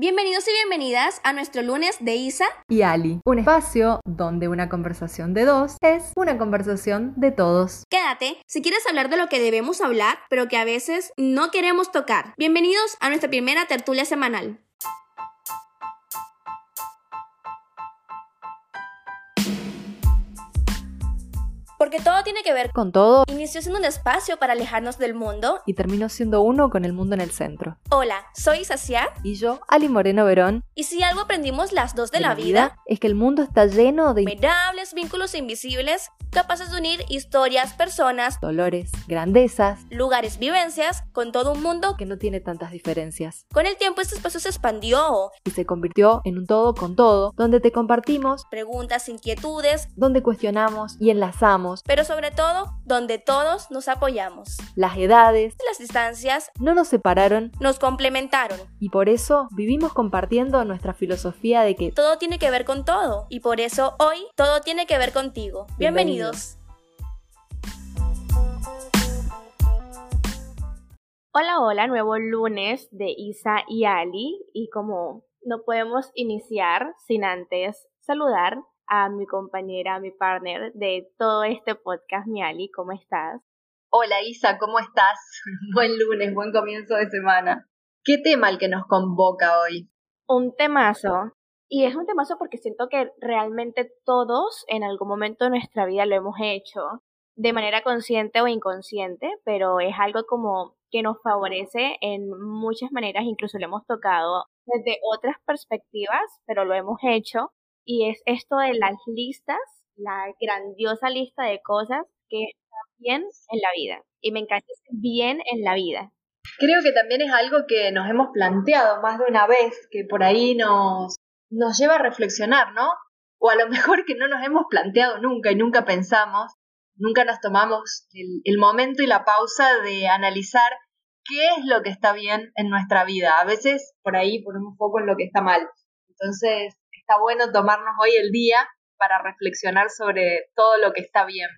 Bienvenidos y bienvenidas a nuestro lunes de Isa y Ali, un espacio donde una conversación de dos es una conversación de todos. Quédate si quieres hablar de lo que debemos hablar, pero que a veces no queremos tocar. Bienvenidos a nuestra primera tertulia semanal. Porque todo tiene que ver con todo. Inició siendo un espacio para alejarnos del mundo y terminó siendo uno con el mundo en el centro. Hola, soy Sacia y yo, Ali Moreno Verón. Y si algo aprendimos las dos de, la, vida, es que el mundo está lleno de innumerables vínculos invisibles capaces de unir historias, personas, dolores, grandezas, lugares, vivencias con todo un mundo que no tiene tantas diferencias. Con el tiempo este espacio se expandió y se convirtió en un todo con todo, donde te compartimos preguntas, inquietudes, donde cuestionamos y enlazamos, pero sobre todo donde todos nos apoyamos. Las edades, las distancias no nos separaron, nos complementaron y por eso vivimos compartiendo nuestra filosofía de que todo tiene que ver con todo y por eso hoy todo tiene que ver contigo. Bienvenido. Hola, hola, nuevo lunes de Isa y Ali y como no podemos iniciar sin antes saludar a mi compañera, mi partner de todo este podcast, mi Ali, ¿cómo estás? Hola Isa, ¿cómo estás? buen lunes, buen comienzo de semana. ¿Qué tema el que nos convoca hoy? Un temazo y es un temazo porque siento que realmente todos en algún momento de nuestra vida lo hemos hecho de manera consciente o inconsciente, pero es algo como que nos favorece en muchas maneras, incluso lo hemos tocado desde otras perspectivas, pero lo hemos hecho, y es esto de las listas, la grandiosa lista de cosas que están bien en la vida. Y me encanta bien en la vida. Creo que también es algo que nos hemos planteado más de una vez, que por ahí nos, nos lleva a reflexionar, ¿no? O a lo mejor que no nos hemos planteado nunca y nunca pensamos, nunca nos tomamos el, momento y la pausa de analizar qué es lo que está bien en nuestra vida. A veces por ahí ponemos foco en lo que está mal. Entonces está bueno tomarnos hoy el día para reflexionar sobre todo lo que está bien.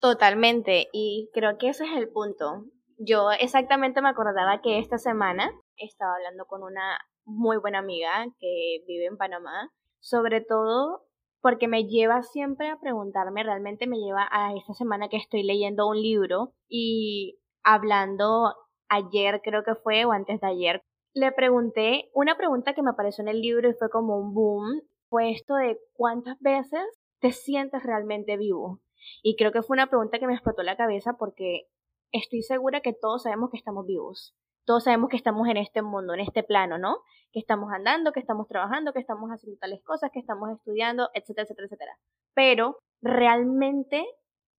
Totalmente, y creo que ese es el punto. Yo exactamente me acordaba que esta semana estaba hablando con una muy buena amiga que vive en Panamá, sobre todo porque me lleva siempre a preguntarme, realmente me lleva a esta semana que estoy leyendo un libro y hablando ayer creo que fue o antes de ayer, le pregunté una pregunta que me apareció en el libro y fue como un boom, fue esto de cuántas veces te sientes realmente vivo. Y creo que fue una pregunta que me explotó la cabeza porque estoy segura que todos sabemos que estamos vivos todos sabemos que estamos en este mundo, en este plano, ¿no? Que estamos andando, que estamos trabajando, que estamos haciendo tales cosas, que estamos estudiando, etcétera, etcétera, etcétera. Pero realmente,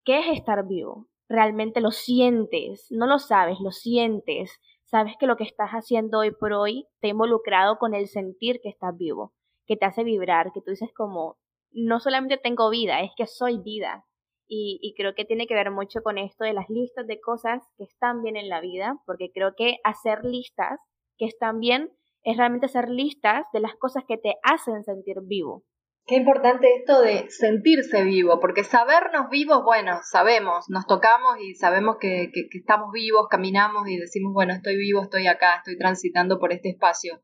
¿qué es estar vivo? Realmente lo sientes, no lo sabes, lo sientes. Sabes que lo que estás haciendo hoy por hoy te ha involucrado con el sentir que estás vivo, que te hace vibrar, que tú dices como, no solamente tengo vida, es que soy vida. Y, creo que tiene que ver mucho con esto de las listas de cosas que están bien en la vida, porque creo que hacer listas que están bien es realmente hacer listas de las cosas que te hacen sentir vivo. Qué importante esto de sentirse vivo, porque sabernos vivos, bueno, sabemos, nos tocamos y sabemos que, que, estamos vivos, caminamos y decimos, bueno, estoy vivo, estoy acá, estoy transitando por este espacio.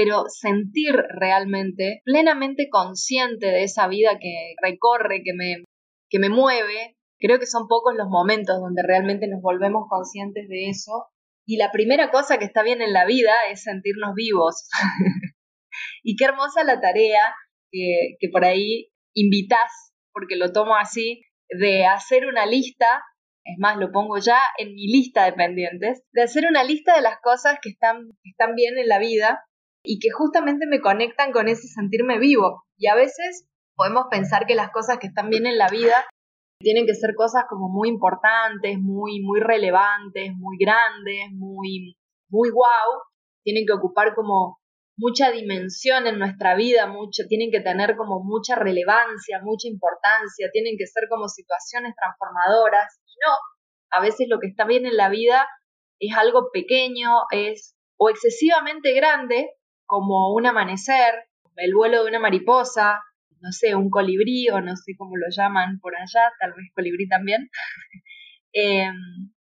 Pero sentir realmente, plenamente consciente de esa vida que recorre, que me, que me mueve, creo que son pocos los momentos donde realmente nos volvemos conscientes de eso. Y la primera cosa que está bien en la vida es sentirnos vivos. y qué hermosa la tarea que, que por ahí invitas, porque lo tomo así, de hacer una lista, es más, lo pongo ya en mi lista de pendientes, de hacer una lista de las cosas que están, que están bien en la vida y que justamente me conectan con ese sentirme vivo. Y a veces podemos pensar que las cosas que están bien en la vida tienen que ser cosas como muy importantes, muy, muy relevantes, muy grandes, muy, muy wow, tienen que ocupar como mucha dimensión en nuestra vida, mucho, tienen que tener como mucha relevancia, mucha importancia, tienen que ser como situaciones transformadoras. Y no, a veces lo que está bien en la vida es algo pequeño, es o excesivamente grande, como un amanecer, el vuelo de una mariposa, no sé, un colibrí o no sé cómo lo llaman por allá, tal vez colibrí también, em,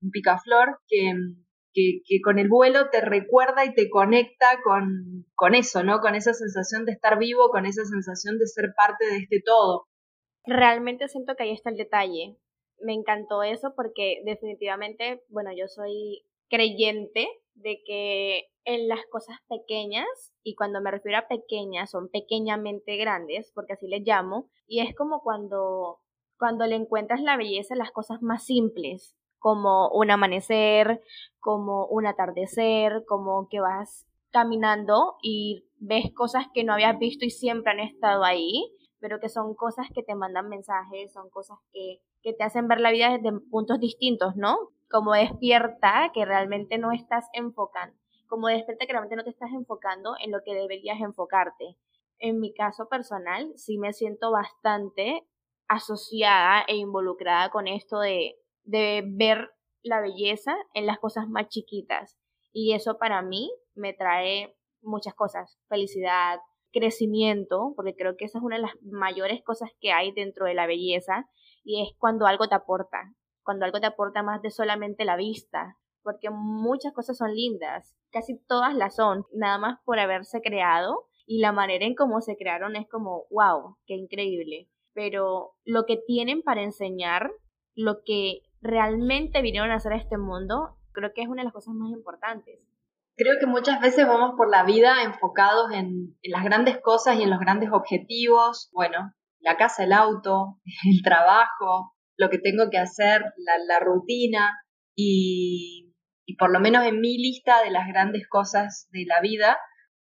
un picaflor que, que, que, con el vuelo te recuerda y te conecta con, con eso, ¿no? Con esa sensación de estar vivo, con esa sensación de ser parte de este todo. Realmente siento que ahí está el detalle. Me encantó eso porque definitivamente, bueno, yo soy creyente de que en las cosas pequeñas, y cuando me refiero a pequeñas, son pequeñamente grandes, porque así les llamo, y es como cuando, cuando le encuentras la belleza en las cosas más simples, como un amanecer, como un atardecer, como que vas caminando y ves cosas que no habías visto y siempre han estado ahí, pero que son cosas que te mandan mensajes, son cosas que, que te hacen ver la vida desde puntos distintos, ¿no? Como despierta que realmente no estás enfocando, como despierta que realmente no te estás enfocando en lo que deberías enfocarte. En mi caso personal, sí me siento bastante asociada e involucrada con esto de de ver la belleza en las cosas más chiquitas. Y eso para mí me trae muchas cosas, felicidad, crecimiento, porque creo que esa es una de las mayores cosas que hay dentro de la belleza, y es cuando algo te aporta, cuando algo te aporta más de solamente la vista, porque muchas cosas son lindas, casi todas las son, nada más por haberse creado, y la manera en cómo se crearon es como, wow, qué increíble. Pero lo que tienen para enseñar, lo que realmente vinieron a hacer a este mundo, creo que es una de las cosas más importantes. Creo que muchas veces vamos por la vida enfocados en, las grandes cosas y en los grandes objetivos, bueno, la casa, el auto, el trabajo, lo que tengo que hacer, la, rutina y, y por lo menos en mi lista de las grandes cosas de la vida,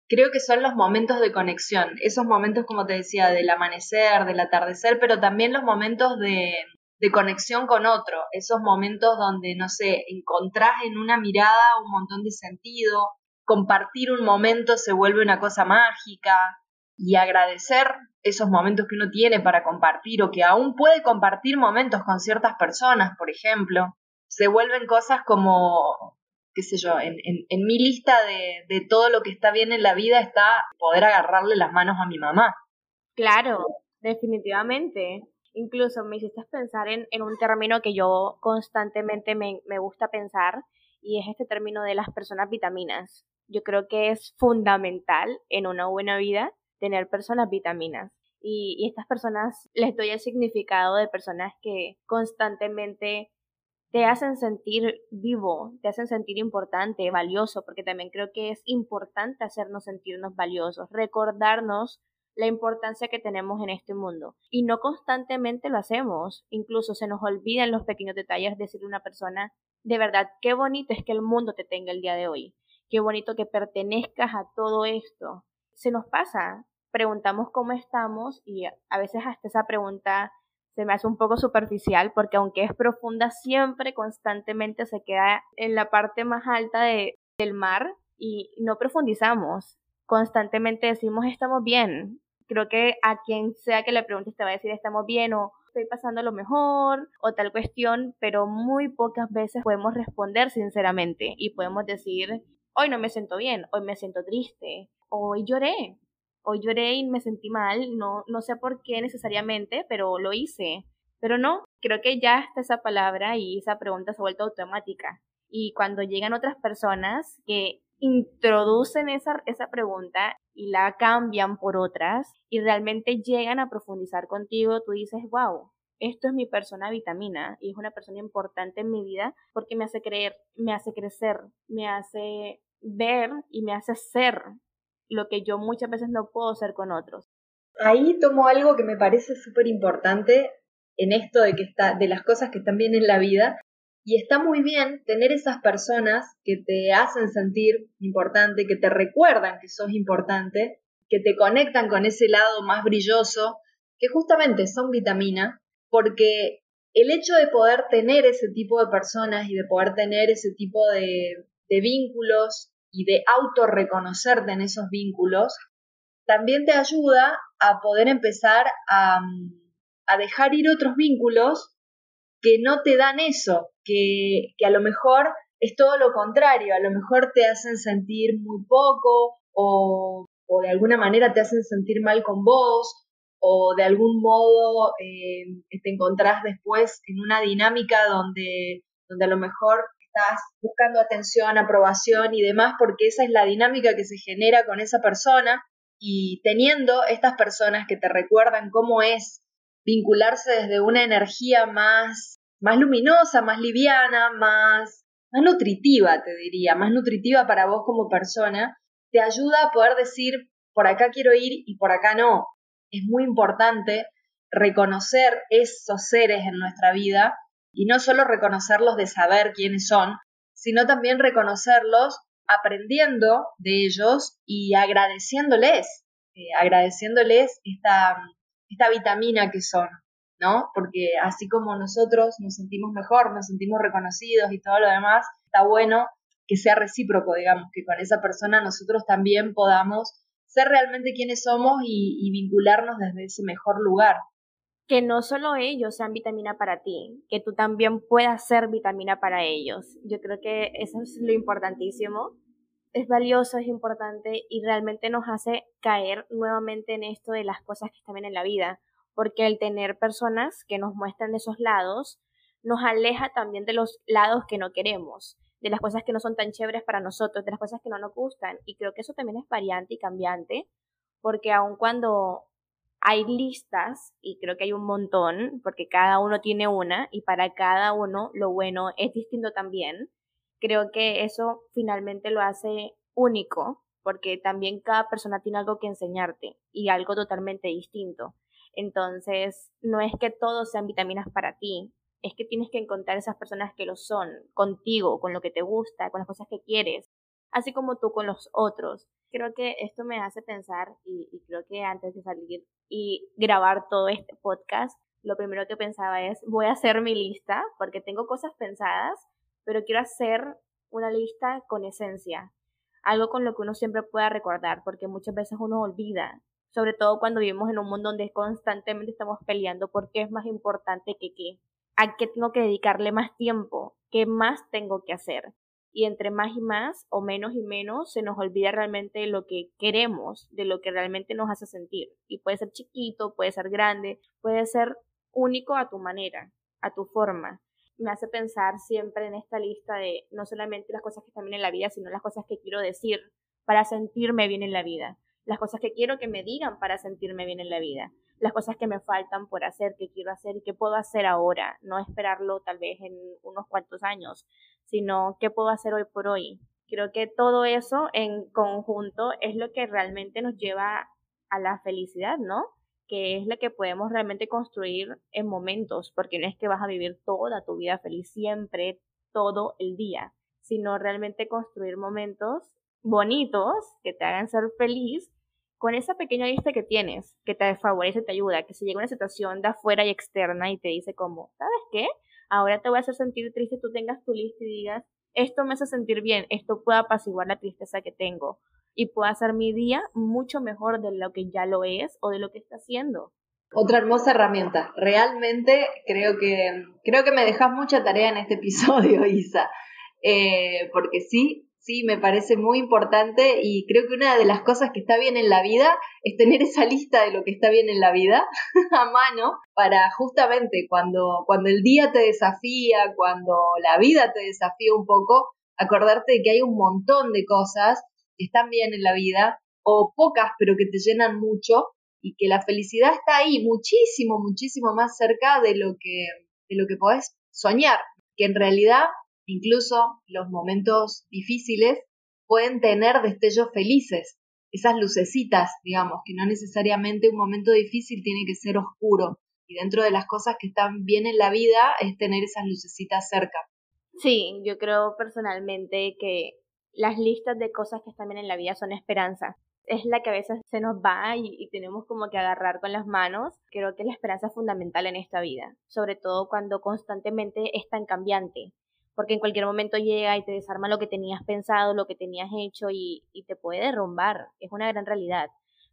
creo que son los momentos de conexión, esos momentos, como te decía, del amanecer, del atardecer, pero también los momentos de, de conexión con otro, esos momentos donde, no sé, encontrás en una mirada un montón de sentido, compartir un momento se vuelve una cosa mágica y agradecer esos momentos que uno tiene para compartir o que aún puede compartir momentos con ciertas personas, por ejemplo, se vuelven cosas como, qué sé yo, en, en, mi lista de, de todo lo que está bien en la vida está poder agarrarle las manos a mi mamá. Claro, definitivamente. Incluso me hiciste pensar en, en un término que yo constantemente me, me gusta pensar y es este término de las personas vitaminas. Yo creo que es fundamental en una buena vida tener personas vitaminas. Y, y, estas personas les doy el significado de personas que constantemente te hacen sentir vivo, te hacen sentir importante, valioso, porque también creo que es importante hacernos sentirnos valiosos, recordarnos la importancia que tenemos en este mundo. Y no constantemente lo hacemos, incluso se nos olvidan los pequeños detalles de decirle a una persona, de verdad, qué bonito es que el mundo te tenga el día de hoy, qué bonito que pertenezcas a todo esto. Se nos pasa, preguntamos cómo estamos y a veces hasta esa pregunta se me hace un poco superficial porque aunque es profunda, siempre constantemente se queda en la parte más alta de, del mar y no profundizamos. Constantemente decimos estamos bien, creo que a quien sea que le preguntes te va a decir estamos bien o estoy pasando lo mejor o tal cuestión, pero muy pocas veces podemos responder sinceramente y podemos decir, hoy no me siento bien, hoy me siento triste, hoy lloré, hoy lloré y me sentí mal, no, no sé por qué necesariamente, pero lo hice. Pero no, creo que ya está esa palabra y esa pregunta se ha vuelto automática. Y cuando llegan otras personas que introducen esa, esa pregunta y la cambian por otras y realmente llegan a profundizar contigo, tú dices, wow, esto es mi persona vitamina y es una persona importante en mi vida porque me hace creer, me hace crecer, me hace ver y me hace ser lo que yo muchas veces no puedo ser con otros. Ahí tomo algo que me parece súper importante en esto de que está, de las cosas que están bien en la vida, y está muy bien tener esas personas que te hacen sentir importante, que te recuerdan que sos importante, que te conectan con ese lado más brilloso, que justamente son vitamina, porque el hecho de poder tener ese tipo de personas y de poder tener ese tipo de vínculos y de autorreconocerte en esos vínculos, también te ayuda a poder empezar a, dejar ir otros vínculos que no te dan eso, que, a lo mejor es todo lo contrario, a lo mejor te hacen sentir muy poco o, de alguna manera te hacen sentir mal con vos o de algún modo eh, te encontrás después en una dinámica donde, donde a lo mejor buscando atención, aprobación y demás, porque esa es la dinámica que se genera con esa persona y teniendo estas personas que te recuerdan cómo es vincularse desde una energía más, más luminosa, más liviana, más, más nutritiva, te diría, más nutritiva para vos como persona, te ayuda a poder decir, por acá quiero ir y por acá no. Es muy importante reconocer esos seres en nuestra vida y no solo reconocerlos de saber quiénes son, sino también reconocerlos aprendiendo de ellos y agradeciéndoles, eh, agradeciéndoles esta, esta vitamina que son, ¿no? Porque así como nosotros nos sentimos mejor, nos sentimos reconocidos y todo lo demás, está bueno que sea recíproco, digamos, que con esa persona nosotros también podamos ser realmente quienes somos y vincularnos desde ese mejor lugar que no solo ellos sean vitamina para ti, que tú también puedas ser vitamina para ellos. Yo creo que eso es lo importantísimo. Es valioso, es importante y realmente nos hace caer nuevamente en esto de las cosas que están bien en la vida, porque el tener personas que nos muestran esos lados nos aleja también de los lados que no queremos, de las cosas que no son tan chéveres para nosotros, de las cosas que no nos gustan. Y creo que eso también es variante y cambiante, porque aun cuando hay listas, y creo que hay un montón, porque cada uno tiene una, y para cada uno lo bueno es distinto también. Creo que eso finalmente lo hace único, porque también cada persona tiene algo que enseñarte y algo totalmente distinto. Entonces, no es que todos sean vitaminas para ti, es que tienes que encontrar esas personas que lo son, contigo, con lo que te gusta, con las cosas que quieres, así como tú con los otros. Creo que esto me hace pensar, y, creo que antes de salir y grabar todo este podcast, lo primero que pensaba es, voy a hacer mi lista, porque tengo cosas pensadas, pero quiero hacer una lista con esencia, algo con lo que uno siempre pueda recordar, porque muchas veces uno olvida, sobre todo cuando vivimos en un mundo donde constantemente estamos peleando por qué es más importante que qué, a qué tengo que dedicarle más tiempo, qué más tengo que hacer y entre más y más o menos y menos se nos olvida realmente lo que queremos, de lo que realmente nos hace sentir. Y puede ser chiquito, puede ser grande, puede ser único a tu manera, a tu forma. Me hace pensar siempre en esta lista de no solamente las cosas que están bien en la vida, sino las cosas que quiero decir para sentirme bien en la vida, las cosas que quiero que me digan para sentirme bien en la vida, las cosas que me faltan por hacer, que quiero hacer y que puedo hacer ahora, no esperarlo tal vez en unos cuantos años, sino qué puedo hacer hoy por hoy. Creo que todo eso en conjunto es lo que realmente nos lleva a la felicidad, ¿no? Que es lo que podemos realmente construir en momentos, porque no es que vas a vivir toda tu vida feliz siempre, todo el día, sino realmente construir momentos bonitos que te hagan ser feliz con esa pequeña lista que tienes, que te favorece, te ayuda, que si llega una situación de afuera y externa y te dice como, ¿sabes qué? Ahora te voy a hacer sentir triste, tú tengas tu lista y digas, esto me hace sentir bien, esto puede apaciguar la tristeza que tengo y puedo hacer mi día mucho mejor de lo que ya lo es o de lo que está haciendo. Otra hermosa herramienta. Realmente creo que, creo que me dejas mucha tarea en este episodio, Isa. Eh, porque sí, sí, me parece muy importante y creo que una de las cosas que está bien en la vida es tener esa lista de lo que está bien en la vida a mano para justamente cuando, cuando el día te desafía, cuando la vida te desafía un poco, acordarte de que hay un montón de cosas que están bien en la vida o pocas pero que te llenan mucho y que la felicidad está ahí muchísimo, muchísimo más cerca de lo que, de lo que podés soñar, que en realidad Incluso los momentos difíciles pueden tener destellos felices, esas lucecitas, digamos, que no necesariamente un momento difícil tiene que ser oscuro. Y dentro de las cosas que están bien en la vida es tener esas lucecitas cerca. Sí, yo creo personalmente que las listas de cosas que están bien en la vida son esperanza. Es la que a veces se nos va y, y, tenemos como que agarrar con las manos. Creo que la esperanza es fundamental en esta vida, sobre todo cuando constantemente es tan cambiante porque en cualquier momento llega y te desarma lo que tenías pensado, lo que tenías hecho y, te puede derrumbar. Es una gran realidad,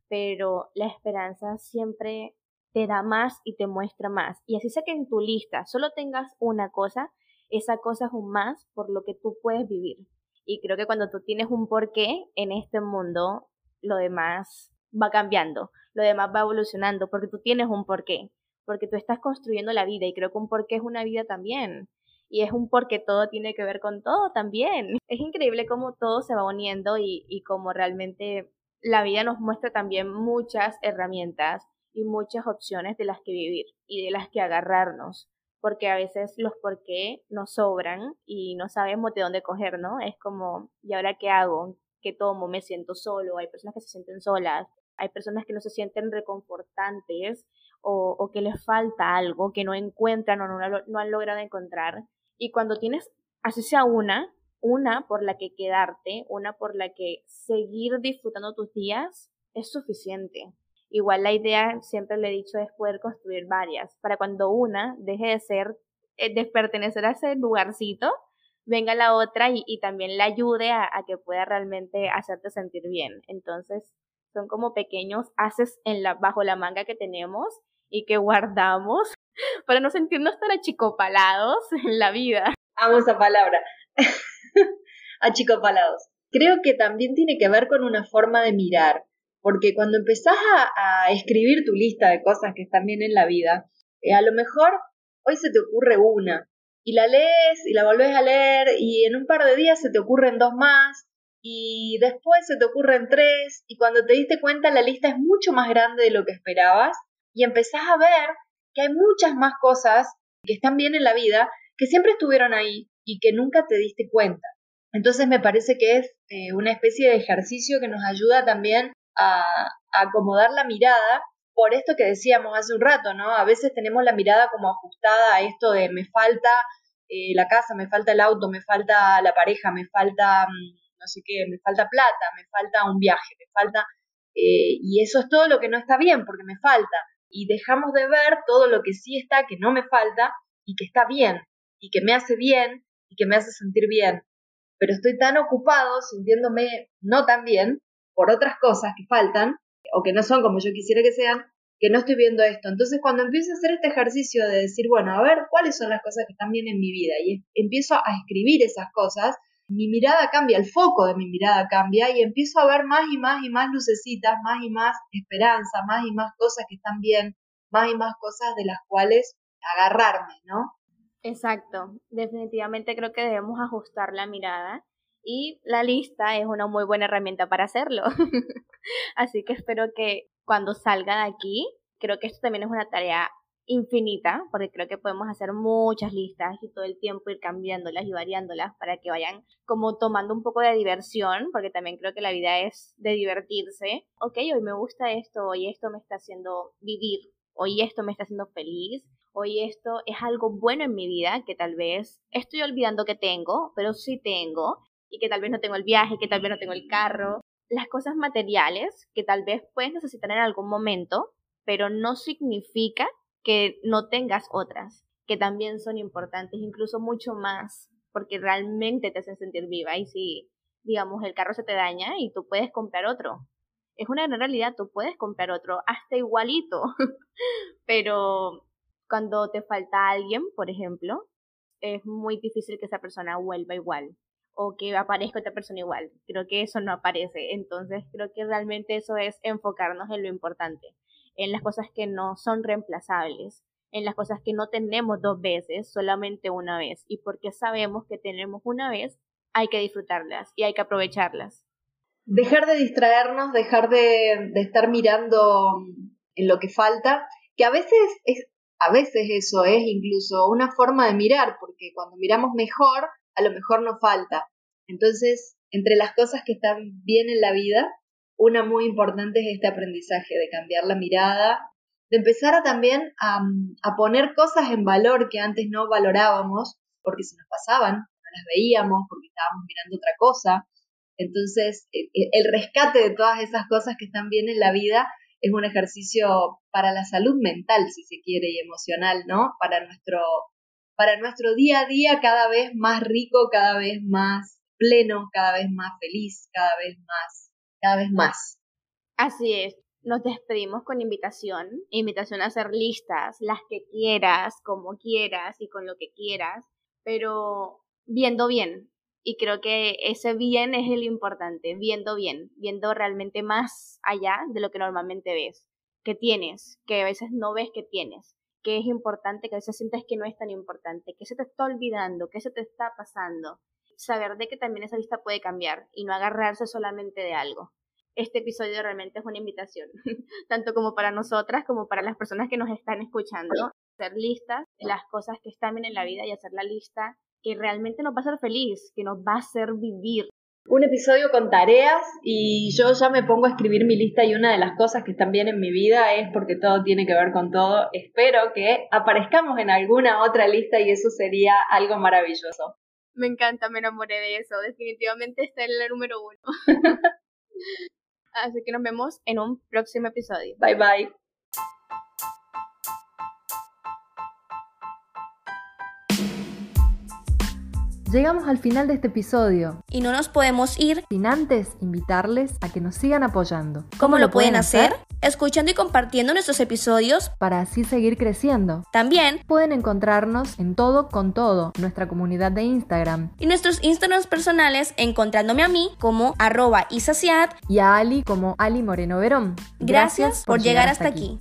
pero la esperanza siempre te da más y te muestra más. Y así sea que en tu lista solo tengas una cosa, esa cosa es un más por lo que tú puedes vivir. Y creo que cuando tú tienes un porqué en este mundo, lo demás va cambiando, lo demás va evolucionando, porque tú tienes un porqué, porque tú estás construyendo la vida y creo que un porqué es una vida también y es un porque todo tiene que ver con todo también. Es increíble cómo todo se va uniendo y, y cómo realmente la vida nos muestra también muchas herramientas y muchas opciones de las que vivir y de las que agarrarnos, porque a veces los por qué nos sobran y no sabemos de dónde coger, ¿no? Es como, ¿y ahora qué hago? ¿Qué tomo? ¿Me siento solo? Hay personas que se sienten solas, hay personas que no se sienten reconfortantes o, o que les falta algo que no encuentran o no, no han logrado encontrar. Y cuando tienes, así sea una, una por la que quedarte, una por la que seguir disfrutando tus días, es suficiente. Igual la idea, siempre le he dicho, es poder construir varias, para cuando una deje de ser, eh, de pertenecer a ese lugarcito, venga la otra y, también la ayude a, a, que pueda realmente hacerte sentir bien. Entonces, son como pequeños haces en la, bajo la manga que tenemos y que guardamos para no sentirnos tan achicopalados en la vida. Amo esa palabra. achicopalados. Creo que también tiene que ver con una forma de mirar, porque cuando empezás a, escribir tu lista de cosas que están bien en la vida, eh, a lo mejor hoy se te ocurre una, y la lees y la volvés a leer, y en un par de días se te ocurren dos más, y después se te ocurren tres, y cuando te diste cuenta la lista es mucho más grande de lo que esperabas, y empezás a ver que hay muchas más cosas que están bien en la vida, que siempre estuvieron ahí y que nunca te diste cuenta. Entonces me parece que es eh, una especie de ejercicio que nos ayuda también a, acomodar la mirada por esto que decíamos hace un rato, ¿no? A veces tenemos la mirada como ajustada a esto de me falta eh, la casa, me falta el auto, me falta la pareja, me falta mm, no sé qué, me falta plata, me falta un viaje, me falta... Eh, y eso es todo lo que no está bien porque me falta. Y dejamos de ver todo lo que sí está, que no me falta y que está bien y que me hace bien y que me hace sentir bien pero estoy tan ocupado sintiéndome no tan bien por otras cosas que faltan o que no son como yo quisiera que sean, que no estoy viendo esto. Entonces, cuando empiezo a hacer este ejercicio de decir, bueno, a ver, ¿cuáles son las cosas que están bien en mi vida? Y empiezo a escribir esas cosas, mi mirada cambia, el foco de mi mirada cambia y empiezo a ver más y más y más lucecitas, más y más esperanza, más y más cosas que están bien, más y más cosas de las cuales agarrarme, ¿no? Exacto, definitivamente creo que debemos ajustar la mirada y la lista es una muy buena herramienta para hacerlo. Así que espero que cuando salga de aquí, creo que esto también es una tarea infinita, porque creo que podemos hacer muchas listas y todo el tiempo ir cambiándolas y variándolas para que vayan como tomando un poco de diversión, porque también creo que la vida es de divertirse. Ok, hoy me gusta esto, hoy esto me está haciendo vivir, hoy esto me está haciendo feliz, hoy esto es algo bueno en mi vida que tal vez estoy olvidando que tengo, pero sí tengo, y que tal vez no tengo el viaje, que tal vez no tengo el carro, las cosas materiales que tal vez puedes necesitar en algún momento, pero no significa que no tengas otras, que también son importantes, incluso mucho más, porque realmente te hacen sentir viva. Y si, digamos, el carro se te daña y tú puedes comprar otro, es una gran realidad, tú puedes comprar otro, hasta igualito, pero cuando te falta alguien, por ejemplo, es muy difícil que esa persona vuelva igual o que aparezca otra persona igual. Creo que eso no aparece. Entonces creo que realmente eso es enfocarnos en lo importante, en las cosas que no son reemplazables, en las cosas que no tenemos dos veces, solamente una vez. Y porque sabemos que tenemos una vez, hay que disfrutarlas y hay que aprovecharlas. Dejar de distraernos, dejar de, estar mirando en lo que falta, que a veces es, a veces eso es incluso una forma de mirar, porque cuando miramos mejor, a lo mejor nos falta. Entonces, entre las cosas que están bien en la vida, una muy importante es este aprendizaje de cambiar la mirada, de empezar a también a, poner cosas en valor que antes no valorábamos, porque se nos pasaban, no las veíamos, porque estábamos mirando otra cosa. Entonces, el rescate de todas esas cosas que están bien en la vida es un ejercicio para la salud mental, si se quiere, y emocional, ¿no? Para nuestro, para nuestro día a día cada vez más rico, cada vez más pleno, cada vez más feliz, cada vez más, vez más. Así es. Nos despedimos con invitación, invitación a hacer listas, las que quieras, como quieras y con lo que quieras, pero viendo bien, y creo que ese bien es el importante, viendo bien, viendo realmente más allá de lo que normalmente ves, que tienes, que a veces no ves que tienes, qué es importante, que a veces sientes que no es tan importante, que se te está olvidando, que se te está pasando. Saber de que también esa lista puede cambiar y no agarrarse solamente de algo. Este episodio realmente es una invitación, tanto como para nosotras como para las personas que nos están escuchando, hacer listas de las cosas que están bien en la vida y hacer la lista que realmente nos va a hacer feliz, que nos va a hacer vivir, un episodio con tareas y yo ya me pongo a escribir mi lista y una de las cosas que están bien en mi vida es porque todo tiene que ver con todo. Espero que aparezcamos en alguna otra lista y eso sería algo maravilloso. Me encanta, me enamoré de eso. Definitivamente está en la número uno. Así que nos vemos en un próximo episodio. Bye bye. Llegamos al final de este episodio. Y no nos podemos ir sin antes invitarles a que nos sigan apoyando. ¿Cómo, lo pueden hacer? Escuchando y compartiendo nuestros episodios para así seguir creciendo. También pueden encontrarnos en todo con todo, nuestra comunidad de Instagram. Y nuestros Instagrams personales encontrándome a mí como arroba isaciat y a Ali como Ali Moreno Verón. Gracias, por, llegar, hasta, aquí.